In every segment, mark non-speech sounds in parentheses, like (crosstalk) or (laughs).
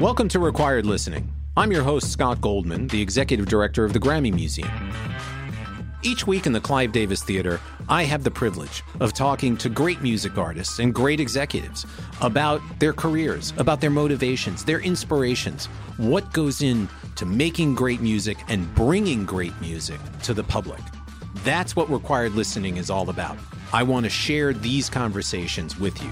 Welcome to Required Listening. I'm your host, Scott Goldman, the executive director of the Grammy Museum. Each week in the Clive Davis Theater, I have the privilege of talking to great music artists and great executives about their careers, about their motivations, their inspirations, what goes into making great music and bringing great music to the public. That's what Required Listening is all about. I want to share these conversations with you.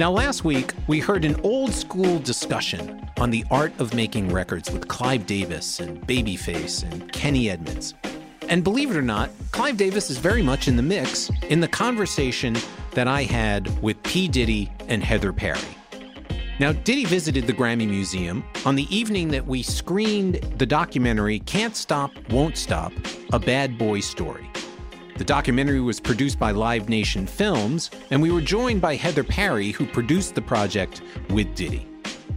Now, last week, we heard an old school discussion on the art of making records with Clive Davis and Babyface and Kenny Edmonds. And believe it or not, Clive Davis is very much in the mix in the conversation that I had with P. Diddy and Heather Parry. Now, Diddy visited the Grammy Museum on the evening that we screened the documentary Can't Stop, Won't Stop A Bad Boy Story. The documentary was produced by Live Nation Films, and we were joined by Heather Parry, who produced the project with Diddy.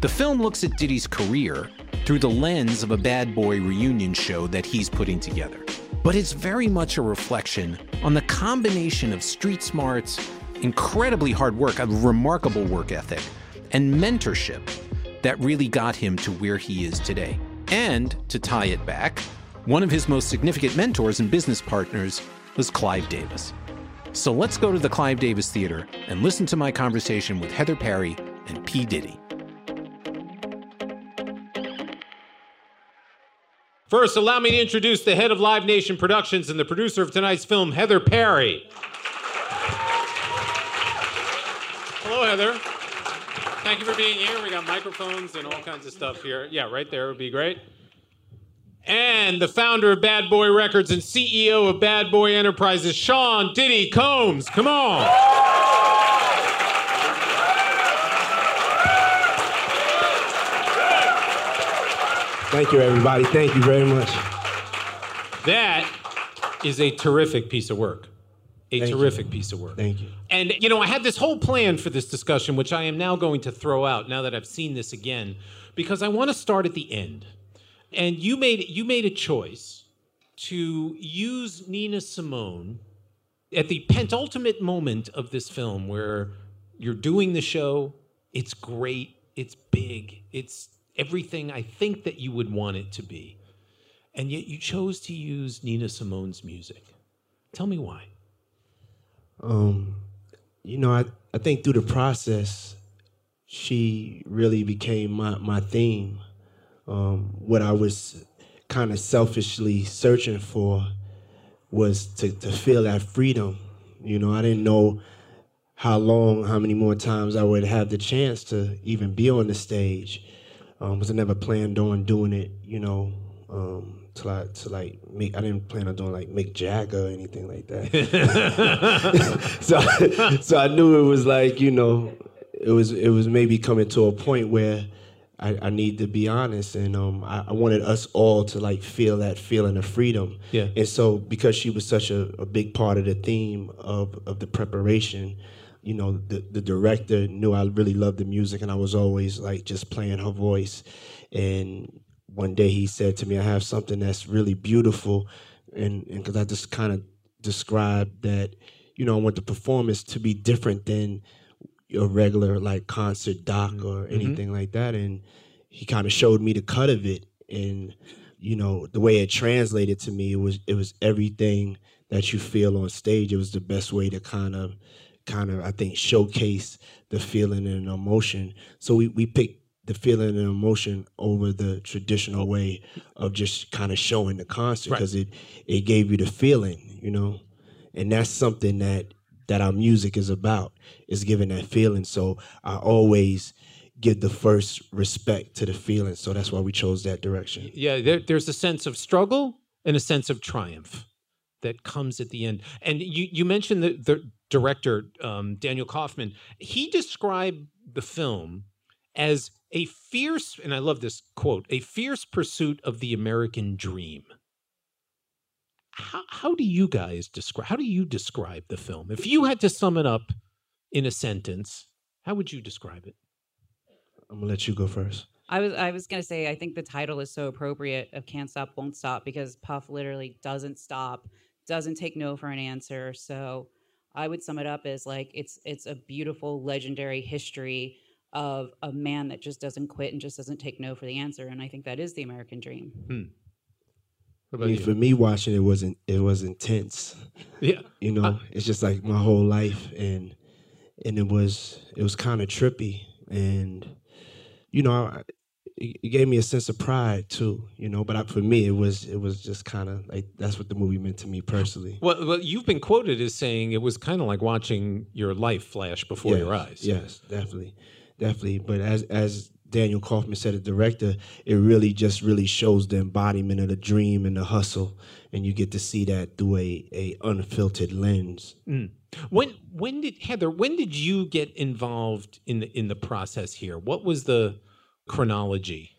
The film looks at Diddy's career through the lens of a bad boy reunion show that he's putting together. But it's very much a reflection on the combination of street smarts, incredibly hard work, a remarkable work ethic, and mentorship that really got him to where he is today. And to tie it back, one of his most significant mentors and business partners was Clive Davis. So let's go to the Clive Davis Theater and listen to my conversation with Heather Parry and P. Diddy. First, allow me to introduce the head of Live Nation Productions and the producer of tonight's film, Heather Parry. Hello, Heather. Thank you for being here. We got microphones and all kinds of stuff here. Yeah, right there would be great and the founder of Bad Boy Records and CEO of Bad Boy Enterprises, Sean Diddy Combs. Come on. Thank you, everybody. Thank you very much. That is a terrific piece of work. A Thank terrific you. piece of work. Thank you. And, you know, I had this whole plan for this discussion, which I am now going to throw out now that I've seen this again, because I want to start at the end. And you made you made a choice to use Nina Simone at the penultimate moment of this film where you're doing the show, it's great, it's big, it's everything I think that you would want it to be. And yet you chose to use Nina Simone's music. Tell me why. Um, you know, I, I think through the process, she really became my, my theme. Um, what I was kind of selfishly searching for was to, to feel that freedom. You know, I didn't know how long, how many more times I would have the chance to even be on the stage. Um, was I never planned on doing it, you know, um, to like to like make. I didn't plan on doing like Mick Jagger or anything like that. (laughs) so, so I knew it was like you know, it was it was maybe coming to a point where I, I need to be honest, and um, I, I wanted us all to like feel that feeling of freedom. Yeah. And so, because she was such a, a big part of the theme of of the preparation, you know, the the director knew I really loved the music, and I was always like just playing her voice. And one day he said to me, "I have something that's really beautiful," and and because I just kind of described that, you know, I want the performance to be different than a regular like concert doc mm-hmm. or mm-hmm. anything like that and he kind of showed me the cut of it and you know the way it translated to me it was it was everything that you feel on stage. It was the best way to kind of kind of i think showcase the feeling and emotion. So we we picked the feeling and emotion over the traditional way of just kind of showing the concert Right. because it it gave you the feeling you know? And that's something that that our music is about is giving that feeling so i always give the first respect to the feeling so that's why we chose that direction Yeah, there, there's a sense of struggle and a sense of triumph that comes at the end. And you, you mentioned the, the director, um, Daniel Kaufman. He described the film as a fierce, and I love this quote, a fierce pursuit of the American dream. How, how do you guys describe, how do you describe the film? If you had to sum it up in a sentence, how would you describe it? i'm gonna let you go first I was I was gonna say I think the title is so appropriate of Can't Stop Won't Stop because Puff literally doesn't stop, doesn't take no for an answer. So I would sum it up as like it's it's a beautiful, legendary history of a man that just doesn't quit and just doesn't take no for the answer. And I think that is the American dream. What I mean, you? for me, watching it wasn't it was intense. (laughs) yeah. You know, it's just like my whole life, and and it was it was kind of trippy, and you know, I, it gave me a sense of pride too. You know, but I, for me, it was it was just kind of like that's what the movie meant to me personally. Well, well, you've been quoted as saying it was kind of like watching your life flash before your eyes. Yes, definitely, definitely. But as as Daniel Kaufman said, the director, it really just really shows the embodiment of the dream and the hustle, and you get to see that through a a unfiltered lens. When when did Heather? When did you get involved in the in the process here? What was the chronology?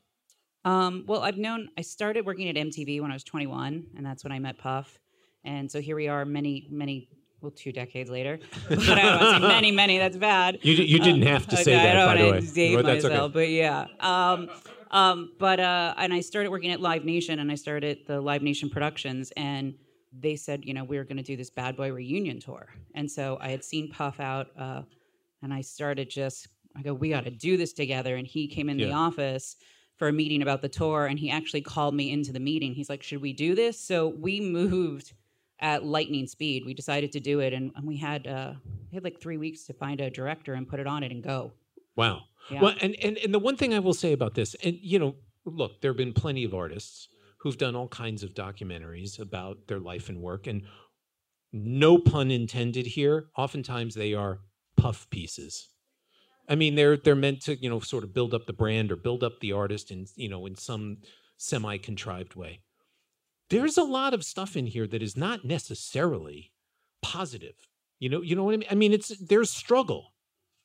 Um, well, I've known I started working at MTV when I was 21, and that's when I met Puff. And so here we are, many, many, well, two decades later. (laughs) But I don't want to say many, many. That's bad. You you didn't have to say Okay, that, I don't the wanna way. Date that's okay. myself, but yeah. Um, um, but uh, and I started working at Live Nation, and I started the Live Nation Productions, and they said, you know, we were going to do this Bad Boy reunion tour, and so I had seen Puff out, uh, and I started just, I go, we got to do this together, and he came in the office for a meeting about the tour, and he actually called me into the meeting. He's like, should we do this? So we (laughs) moved at lightning speed. We decided to do it, and, and we had uh, we had like three weeks to find a director and put it on it and go. Wow. Yeah. Well, and, and and the one thing I will say about this, and you know, look, there have been plenty of artists who've done all kinds of documentaries about their life and work, and no pun intended here. Oftentimes, they are puff pieces. I mean, they're they're meant to you know sort of build up the brand or build up the artist in you know in some semi contrived way. There's a lot of stuff in here that is not necessarily positive. You know, you know what I mean. I mean, it's there's struggle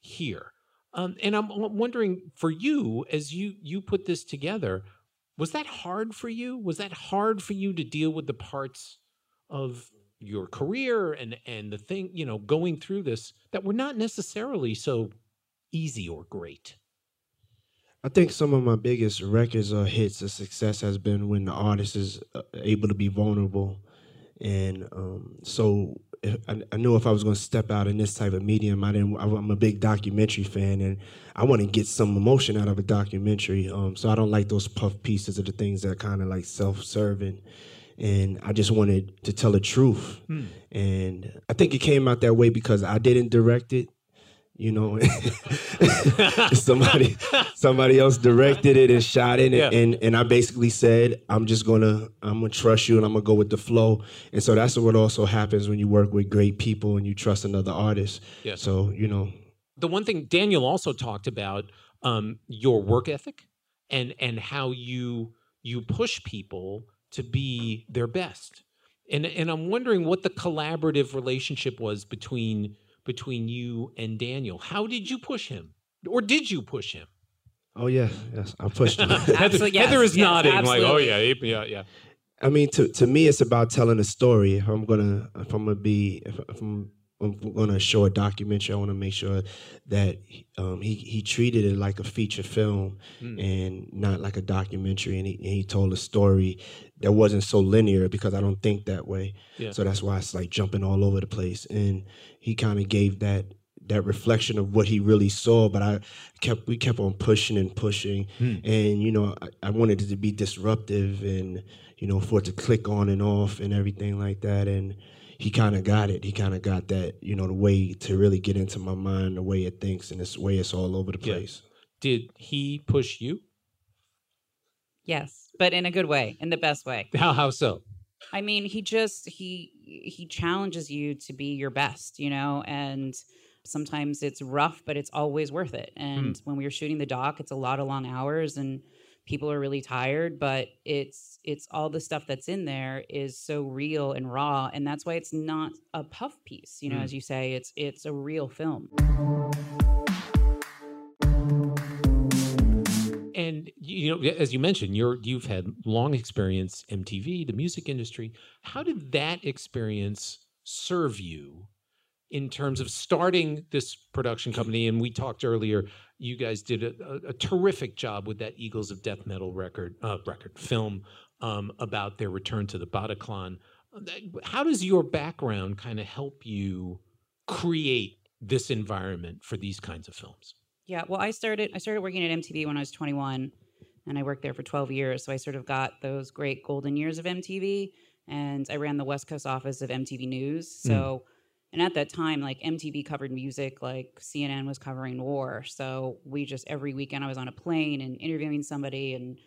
here. Um, and I'm wondering for you, as you you put this together, was that hard for you? Was that hard for you to deal with the parts of your career and and the thing you know going through this that were not necessarily so easy or great? I think some of my biggest records or hits of success has been when the artist is uh, able to be vulnerable, and um, so if, I, I knew if I was going to step out in this type of medium, I didn't. I'm a big documentary fan, and I want to get some emotion out of a documentary. Um, so I don't like those puff pieces of the things that kind of like self-serving. And I just wanted to tell the truth, and I think it came out that way because I didn't direct it you know (laughs) somebody somebody else directed it and shot it and, Yeah. and and i basically said i'm just gonna i'm gonna trust you and i'm gonna go with the flow and so that's what also happens when you work with great people and you trust another artist Yeah. so you know the one thing Daniel also talked about um, your work ethic and and how you you push people to be their best. And and I'm wondering what the collaborative relationship was between between you and Daniel. How did you push him? Or did you push him? oh yeah yes i pushed him (laughs) Heather, Absolutely, yes, Heather is yes, nodding like, oh yeah, yeah, yeah. I mean, to to me, it's about telling a story. If I'm gonna, if I'm gonna be, if, if I'm, I'm gonna show a documentary, I want to make sure that um, he he treated it like a feature film and not like a documentary. And he, and he told a story that wasn't so linear because I don't think that way. Yeah. So that's why it's like jumping all over the place. And he kind of gave that that reflection of what he really saw but i kept we kept on pushing and pushing and you know I, I wanted it to be disruptive and you know for it to click on and off and everything like that and he kind of got it he kind of got that you know the way to really get into my mind the way it thinks and this way it's all over the Yeah. place Did he push you? Yes, but in a good way, in the best way. (laughs) How how so? I mean, he just he he challenges you to be your best, you know, and sometimes it's rough, but it's always worth it. Hmm. And when we were shooting the doc, it's a lot of long hours and people are really tired, but it's it's all the stuff that's in there is so real and raw and that's why it's not a puff piece, you know, Mm. as you say, it's it's a real film. And you know, as you mentioned, you're you've had long experience MTV, the music industry. How did that experience serve you in terms of starting this production company? And we talked earlier, you guys did a, a, a terrific job with that Eagles of Death Metal record uh, record film um, about their return to the Bataclan. How does your background kind of help you create this environment for these kinds of films? Yeah, well, I started I started working at MTV when I was 21, and I worked there for 12 years. So I sort of got those great golden years of MTV, and I ran the West Coast office of MTV News. So, and at that time, like MTV covered music, like CNN was covering war. So we just every weekend I was on a plane and interviewing somebody and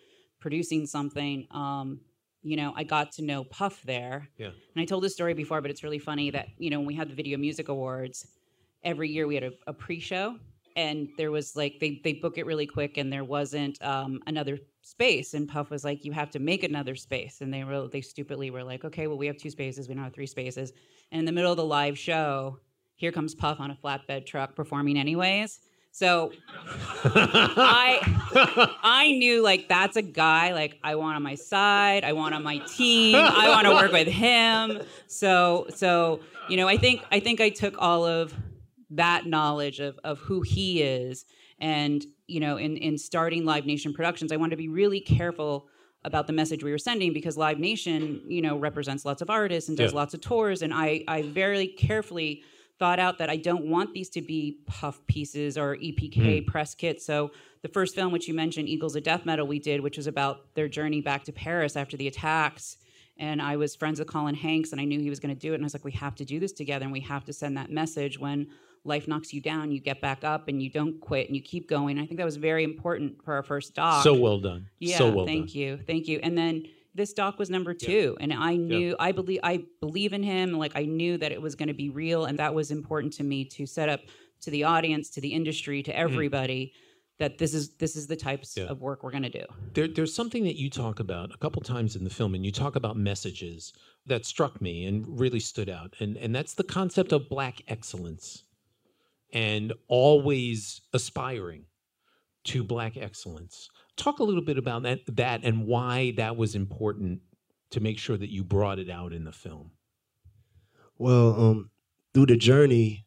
producing something. Um, you know, I got to know Puff there. Yeah. And I told this story before, but it's really funny that, you know, when we had the Video Music Awards, every year we had a, a pre-show and there was like they they book it really quick and there wasn't um, another space and Puff was like you have to make another space and they were they stupidly were like okay well we have two spaces we don't have three spaces and in the middle of the live show here comes Puff on a flatbed truck performing anyways so I I knew like that's a guy like I want on my side I want on my team I want to work with him so so you know I think I think I took all of that knowledge of, of who he is. And, you know, in, in starting Live Nation Productions, I wanted to be really careful about the message we were sending because Live Nation, you know, represents lots of artists and does Yeah. lots of tours. And I, I very carefully thought out that I don't want these to be puff pieces or EPK hmm. press kits. So the first film, which you mentioned, Eagles of Death Metal, we did, which was about their journey back to Paris after the attacks. And I was friends with Colin Hanks, and I knew he was going to do it. And I was like, we have to do this together, and we have to send that message when life knocks you down, you get back up, and you don't quit, and you keep going. I think that was very important for our first doc. So well done. Yeah, so well thank done. you, thank you. And then this doc was number two, and I knew I believe I believe in him. Like I knew that it was going to be real, and that was important to me to set up to the audience, to the industry, to mm. everybody. That this is this is the types. Yeah. of work we're going to do. There, there's something that you talk about a couple times in the film, and you talk about messages that struck me and really stood out, and and that's the concept of black excellence, and always aspiring to black excellence. Talk a little bit about that, that and why that was important to make sure that you brought it out in the film. Well, um, through the journey,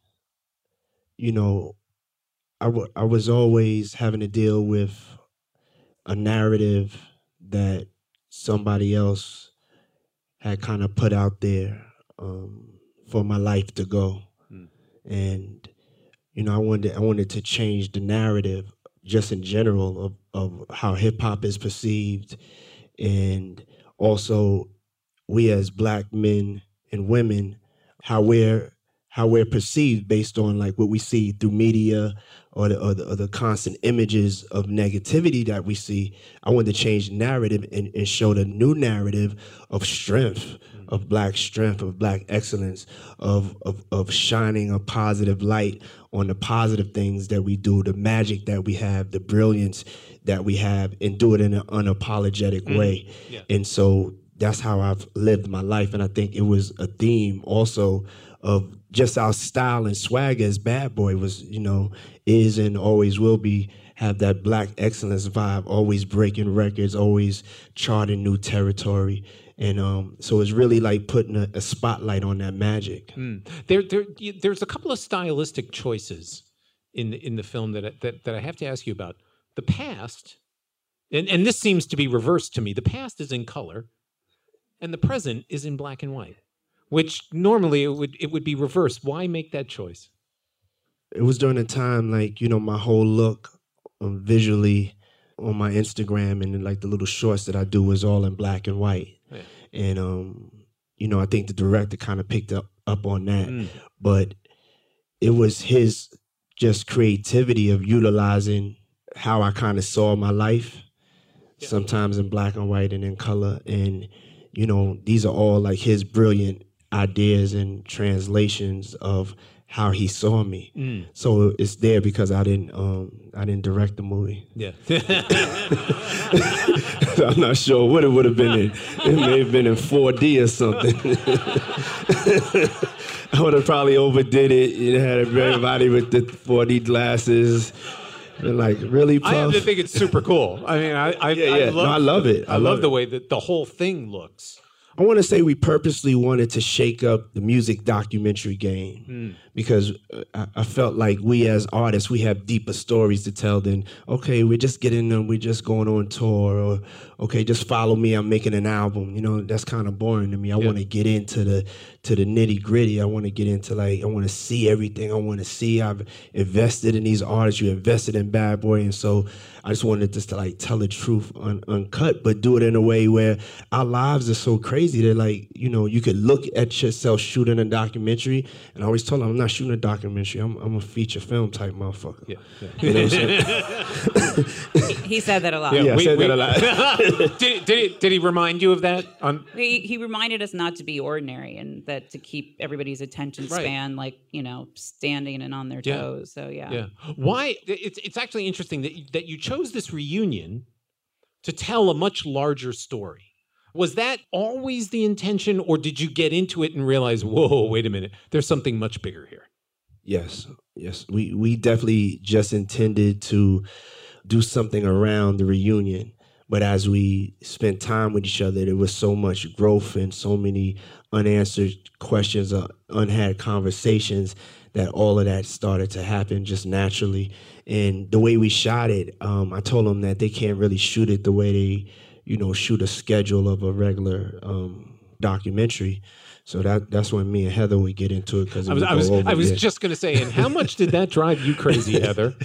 you know, I was always having to deal with a narrative that somebody else had kind of put out there um, for my life to go, Hmm. and you know, I wanted I wanted to change the narrative just in general of of how hip hop is perceived, and also we as black men and women how we're how we're perceived based on like what we see through media or the, or the, or the constant images of negativity that we see. I wanted to change the narrative and, and show the new narrative of strength, mm. of black strength, of black excellence, of, of of shining a positive light on the positive things that we do, the magic that we have, the brilliance that we have, and do it in an unapologetic mm. way. Yeah. And so that's how I've lived my life. And I think it was a theme also of just our style and swag as Bad Boy was, you know, is and always will be have that black excellence vibe, always breaking records, always charting new territory. And um, so it's really like putting a, a spotlight on that magic. Mm. There, there, there's a couple of stylistic choices in the, in the film that, that that I have to ask you about. The past, and and this seems to be reversed to me. The past is in color, and the present is in black and white, which normally it would it would be reversed. Why make that choice? it was during a time like you know my whole look um, visually on my Instagram and like the little shorts that I do was all in black and white, Yeah. and um, you know I think the director kind of picked up up on that, Mm. but it was his just creativity of utilizing how I kind of saw my life, sometimes in black and white and in color, and you know these are all like his brilliant ideas and translations of how he saw me. Mm. So it's there because I didn't um I didn't direct the movie. Yeah. (laughs) (laughs) I'm not sure what it would have been in. It may have been in 4D or something. (laughs) I would have probably overdid it. You had everybody with the 4D glasses. Been like, really, I have to think it's super cool. I mean, I I, Yeah, I yeah. love, No, I love it. I, I love, love the way that the whole thing looks. I want to say we purposely wanted to shake up the music documentary game hmm. Because uh, I, I felt like we as artists we have deeper stories to tell than okay we're just getting them we're just going on tour or okay just follow me I'm making an album you know that's kind of boring to me. I Yeah. want to get into the to the nitty gritty I want to get into like I want to see everything. I want to see I've invested in these artists you invested in Bad Boy and so I just wanted just to like tell the truth un- uncut but do it in a way where our lives are so crazy that like you know you could look at yourself shooting a documentary and I always told them I'm not shooting a documentary I'm, I'm a feature film type motherfucker Yeah, yeah. you know what I'm saying? He said that a lot. Yeah, I we- said we- that a lot. (laughs) did, did, he, did he remind you of that? On He, he reminded us not to be ordinary and that to keep everybody's attention Right. span like you know standing and on their Yeah. toes. So yeah. yeah. Why? It's it's actually interesting that that you chose this reunion to tell a much larger story. Was that always the intention, or did you get into it and realize, whoa, wait a minute, there's something much bigger here? Yes, yes. We we definitely just intended to do something around the reunion. But as we spent time with each other, there was so much growth and so many unanswered questions, uh, unhad conversations that all of that started to happen just naturally. And the way we shot it, um, I told them that they can't really shoot it the way they, you know, shoot a schedule of a regular um, documentary. So that that's when me and Heather would get into it because I was I was I was just going to say, and how much did that drive you crazy, (laughs) Heather?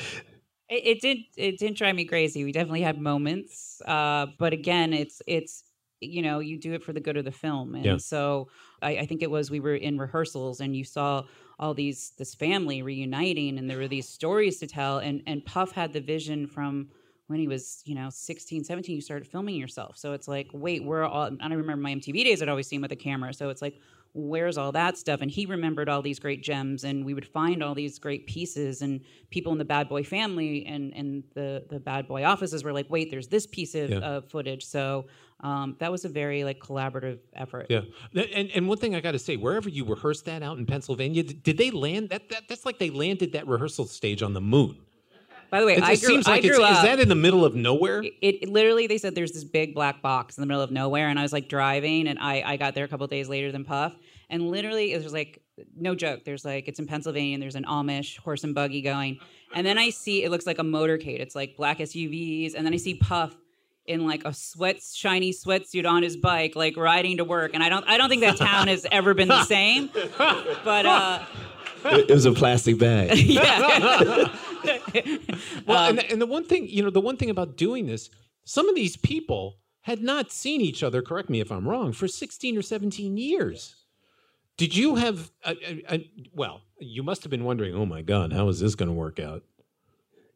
It, it did it didn't drive me crazy. We definitely had moments, uh, but again, it's it's you know you do it for the good of the film, and Yeah. so I, I think it was we were in rehearsals and you saw all these this family reuniting, and there were these stories to tell, and and Puff had the vision from when he was you know 16 17 you started filming yourself so it's like wait we're all i don't remember my mtv days i'd always see him with a camera so it's like where's all that stuff and he remembered all these great gems and we would find all these great pieces and people in the bad boy family and and the the bad boy offices were like wait there's this piece of Yeah. uh, footage so um, that was a very like collaborative effort Yeah, and and one thing I got to say, wherever you rehearsed that out in Pennsylvania, did, did they land that, that? That's like they landed that rehearsal stage on the moon. By the way It, i it grew, seems I like grew it's, up is that in the middle of nowhere? it, it literally they said there's this big black box in the middle of nowhere and i was like driving and i, I got there a couple days later than puff. And literally it was like no joke there's like it's in pennsylvania and there's an amish horse and buggy going. And then i see it looks like a motorcade. It's like black suvs and then i see puff in like a sweat shiny sweatsuit on his bike like riding to work. And i don't i don't think that town has ever been the (laughs) same but uh it, it was a plastic bag. (laughs) yeah (laughs) Well, Um, and, and the one thing, you know, the one thing about doing this, some of these people had not seen each other, correct me if I'm wrong, for 16 or 17 years. Did you have, a, a, a- well, you must have been wondering, oh my God, how is this going to work out?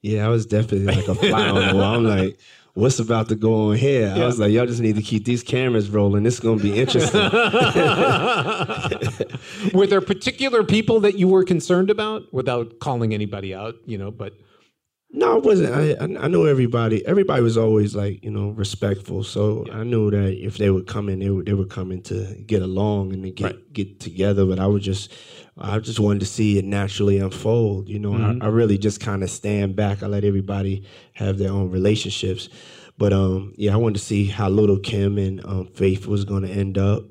Yeah, I was definitely like a fly on the wall. I'm like, what's about to go on here? I was like, y'all just need to keep these cameras rolling. This is gonna be interesting. (laughs) were there particular people that you were concerned about without calling anybody out, you know, but no, it wasn't. I I I knew everybody. Everybody was always like you know respectful. So I knew that if they would come in, they would they were coming to get along and to get Right. get together. But I was just I just wanted to see it naturally unfold. You know, Mhm. I, I really just kind of stand back. I let everybody have their own relationships. But um, yeah, I wanted to see how Lil' Kim and um, Faith was going to end up,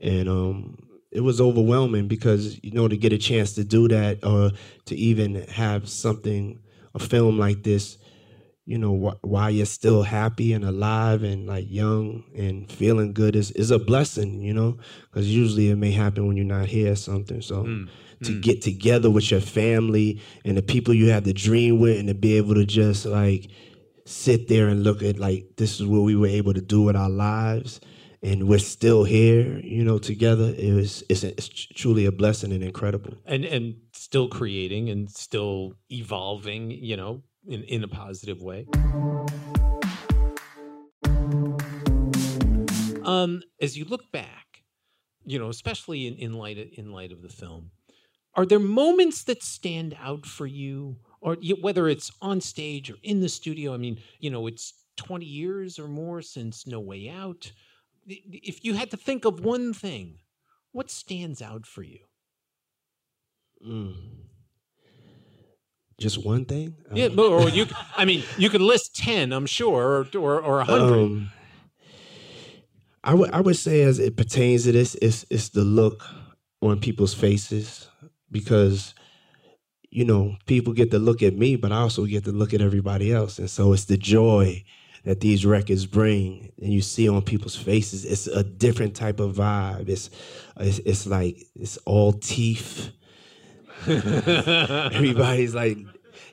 and um, it was overwhelming because you know to get a chance to do that or to even have something a film like this you know wh- while you're still happy and alive and like young and feeling good is is a blessing you know because usually it may happen when you're not here or something so Mm, to mm. get together with your family and the people you have to dream with and to be able to just like sit there and look at like this is what we were able to do with our lives and we're still here you know together it was it's, it's truly a blessing and incredible and and still creating and still evolving, you know, in, in a positive way. Um, as you look back, you know, especially in, in light of, in light of the film, are there moments that stand out for you, or whether it's on stage or in the studio? I mean, you know, it's twenty years or more since No Way Out. If you had to think of one thing, what stands out for you? Mm. Just one thing? Yeah, Um, but- or you. I mean, you could list ten, I'm sure, or or, or a hundred. Um, I would I would say as it pertains to this, it's it's the look on people's faces because you know, people get to look at me, but I also get to look at everybody else. And so it's the joy that these records bring and you see on people's faces. It's a different type of vibe. It's it's, it's like it's all teeth. (laughs) Everybody's like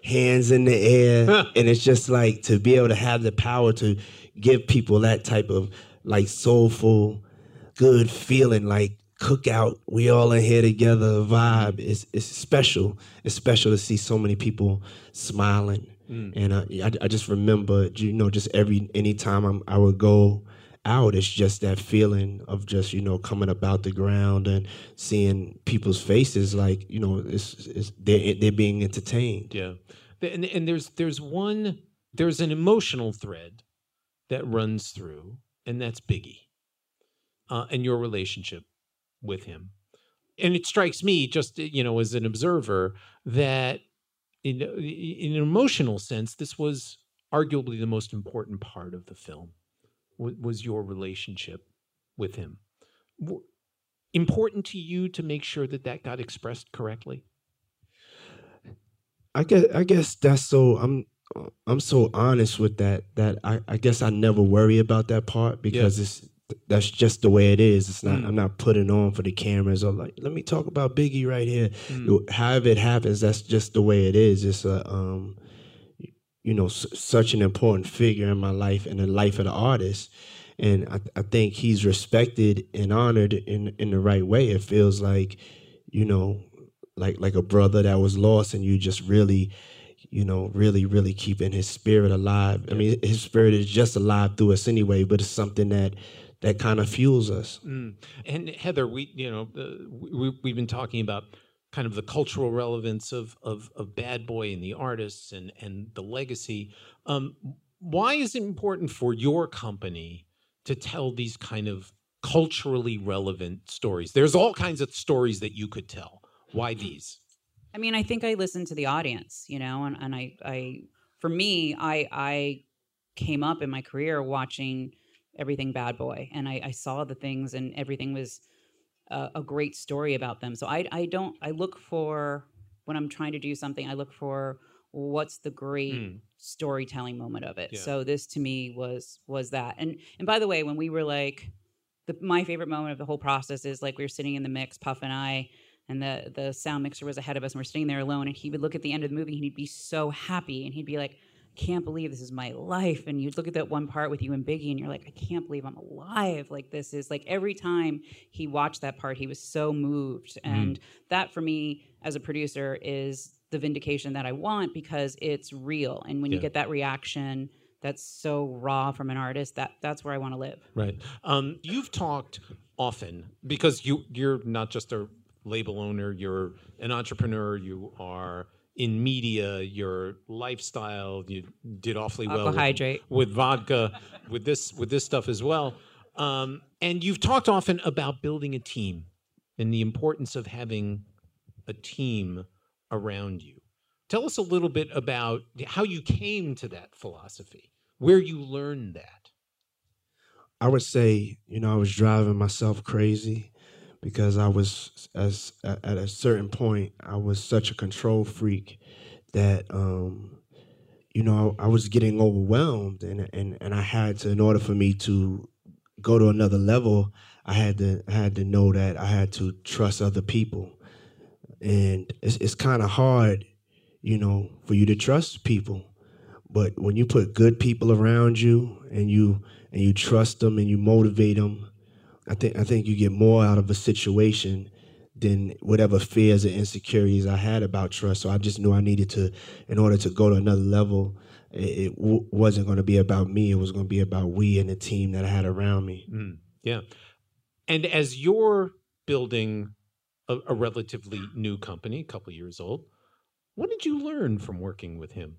hands in the air. (laughs) and it's just like to be able to have the power to give people that type of like soulful, good feeling, like cookout, we all in here together vibe. It's it's special. It's special to see so many people smiling. Mm. And uh, I, I just remember, you know, just every anytime I'm, I would go out, it's just that feeling of just you know coming about the ground and seeing people's faces, like you know, it's, it's they're they're being entertained. Yeah, and and there's there's one there's an emotional thread that runs through, and that's Biggie, uh, and your relationship with him. And it strikes me, just you know, as an observer, that in uh, in an emotional sense, this was arguably the most important part of the film. Was your relationship with him important to you to make sure that that got expressed correctly? I guess I guess that's so I'm I'm so honest with that that I, I guess I never worry about that part because yeah. it's that's just the way it is. It's not. Mm. I'm not putting on for the cameras or like. Let me talk about Biggie right here. Mm. However it happens, that's just the way it is. It's a um, you know, s- such an important figure in my life and the life of the artist, and I, I think he's respected and honored in in the right way. It feels like, you know, like like a brother that was lost, and you just really you know, really, really keeping his spirit alive. I mean, his spirit is just alive through us anyway, but it's something that that kind of fuels us. Mm. And Heather, we you know uh, we, we've been talking about kind of the cultural relevance of of, of Bad Boy and the artists and and the legacy. Um, why is it important for your company to tell these kind of culturally relevant stories? There's all kinds of stories that you could tell. Why these? I mean, I think I listen to the audience, you know, and, and I, I, for me, I, I came up in my career watching everything bad boy and I, I saw the things and everything was a, a, great story about them so I, I don't i look for when i'm trying to do something i look for what's the great mm. storytelling moment of it yeah. so this to me was was that and and by the way when we were like the, my favorite moment of the whole process is like we were sitting in the mix puff and i and the the sound mixer was ahead of us and we're sitting there alone and he would look at the end of the movie and he'd be so happy and he'd be like can't believe this is my life. And you'd look at that one part with you and Biggie, and you're like, I can't believe I'm alive. Like, this is like every time he watched that part, he was so moved. Mm-hmm. And that for me, as a producer, is the vindication that I want because it's real. And when yeah. you get that reaction, that's so raw from an artist that that's where I want to live. Right. Um, you've talked often because you you're not just a label owner, you're an entrepreneur, you are in media, your lifestyle. You did awfully well with, with, vodka, with this with this stuff as well. Um, and you've talked often about building a team and the importance of having a team around you. Tell us a little bit about how you came to that philosophy, where you learned that. I would say, you know, I was driving myself crazy because I was as at a certain point I was such a control freak that um, you know I, I, was getting overwhelmed and and and I had to in order for me to go to another level I had to I had to know that I had to trust other people. And it's it's kind of hard you know for you to trust people. But when you put good people around you and you and you trust them and you motivate them I think I think you get more out of a situation than whatever fears or insecurities I had about trust. So I just knew I needed to, in order to go to another level, it, it w- wasn't going to be about me. It was going to be about we and the team that I had around me. Mm, yeah. And as you're building a, a relatively new company, a couple years old, what did you learn from working with him?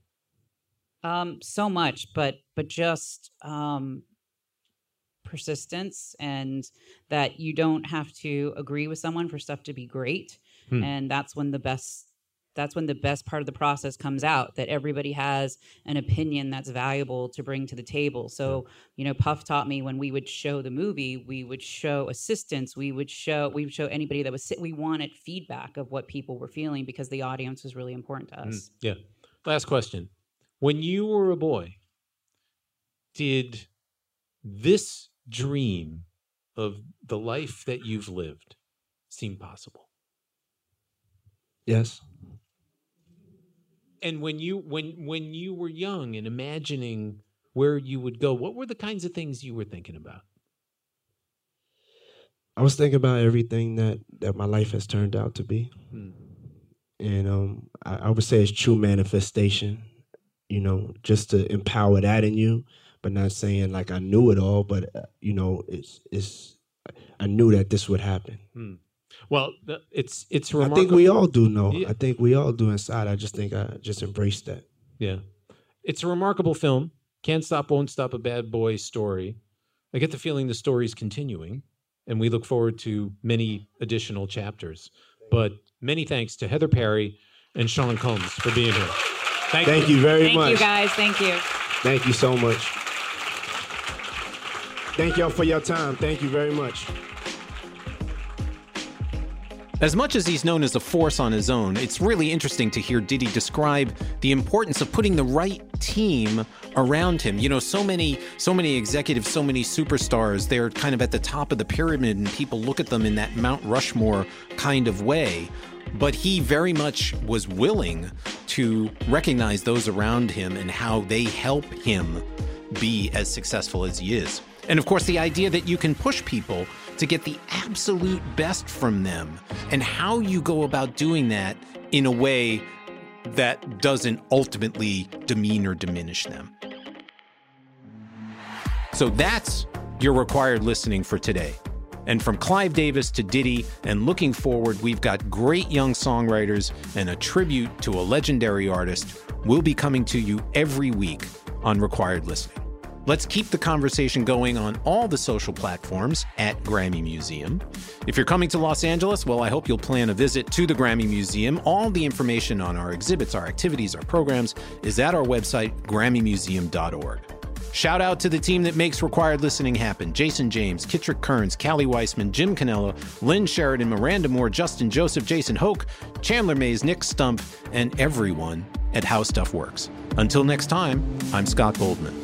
Um, so much, but but just um, persistence and that you don't have to agree with someone for stuff to be great. Hmm. And that's when the best that's when the best part of the process comes out that everybody has an opinion that's valuable to bring to the table so you know puff taught me when we would show the movie we would show assistants we would show we would show anybody that was sit we wanted feedback of what people were feeling because the audience was really important to us Mm, yeah. Last question. When you were a boy, did this dream of the life that you've lived seem possible? Yes. And when you when when you were young and imagining where you would go, what were the kinds of things you were thinking about? I was thinking about everything that that my life has turned out to be, Hmm. and um, I, I would say it's true manifestation. You know, just to empower that in you, but not saying like I knew it all, but uh, you know, it's it's I knew that this would happen. Well, the- it's it's remarkable. I think we all do know. Yeah. I think we all do inside. I just think I just embraced that. Yeah. It's a remarkable film. Can't Stop, Won't Stop a Bad Boy story. I get the feeling the story's continuing, and we look forward to many additional chapters. But many thanks to Heather Parry and Sean Combs for being here. Thank, Thank you very thank much. you guys thank you Thank you so much. Thank y'all for your time. Thank you very much. As much as he's known as a force on his own, it's really interesting to hear Diddy describe the importance of putting the right team around him. You know, so many so many executives, so many superstars, they're kind of at the top of the pyramid and people look at them in that Mount Rushmore kind of way. But he very much was willing to recognize those around him and how they help him be as successful as he is. And of course, the idea that you can push people to get the absolute best from them and how you go about doing that in a way that doesn't ultimately demean or diminish them. So that's your required listening for today. And from Clive Davis to Diddy, and looking forward, we've got great young songwriters and a tribute to a legendary artist. We'll be coming to you every week on Required Listening. Let's keep the conversation going on all the social platforms at Grammy Museum. If you're coming to Los Angeles, well, I hope you'll plan a visit to the Grammy Museum. All the information on our exhibits, our activities, our programs is at our website, GrammyMuseum.org. Shout out to the team that makes required listening happen Jason James, Kitrick Kearns, Callie Weissman, Jim Canella, Lynn Sheridan, Miranda Moore, Justin Joseph, Jason Hoke, Chandler Mays, Nick Stump, and everyone at How Stuff Works. Until next time, I'm Scott Goldman.